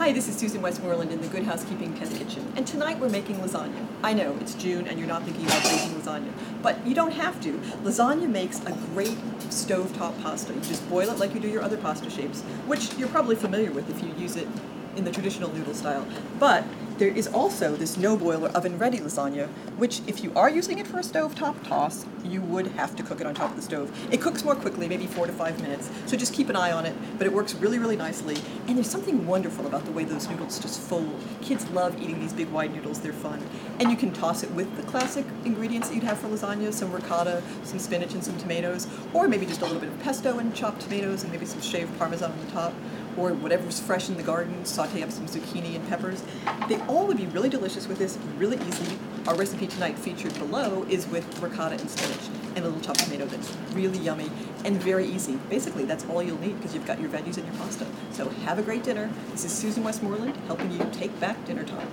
Hi, this is Susan Westmoreland in the Good Housekeeping Test Kitchen, and tonight we're making lasagna. I know, it's June and you're not thinking about making lasagna, but you don't have to. Lasagna makes a great stovetop pasta. You just boil it like you do your other pasta shapes, which you're probably familiar with if you use it in the traditional noodle style. But there is also this no boiler oven ready lasagna, which if you are using it for a stovetop toss, you would have to cook it on top of the stove. It cooks more quickly, maybe four to five minutes, so just keep an eye on it, but it works really, really nicely. And there's something wonderful about the way those noodles just fold. Kids love eating these big wide noodles, they're fun. And you can toss it with the classic ingredients that you'd have for lasagna, some ricotta, some spinach and some tomatoes, or maybe just a little bit of pesto and chopped tomatoes and maybe some shaved parmesan on the top or whatever's fresh in the garden, saute up some zucchini and peppers. They all would be really delicious with this, really easy. Our recipe tonight featured below is with ricotta and spinach and a little chopped tomato that's really yummy and very easy. Basically, that's all you'll need because you've got your veggies and your pasta. So have a great dinner. This is Susan Westmoreland helping you take back dinner time.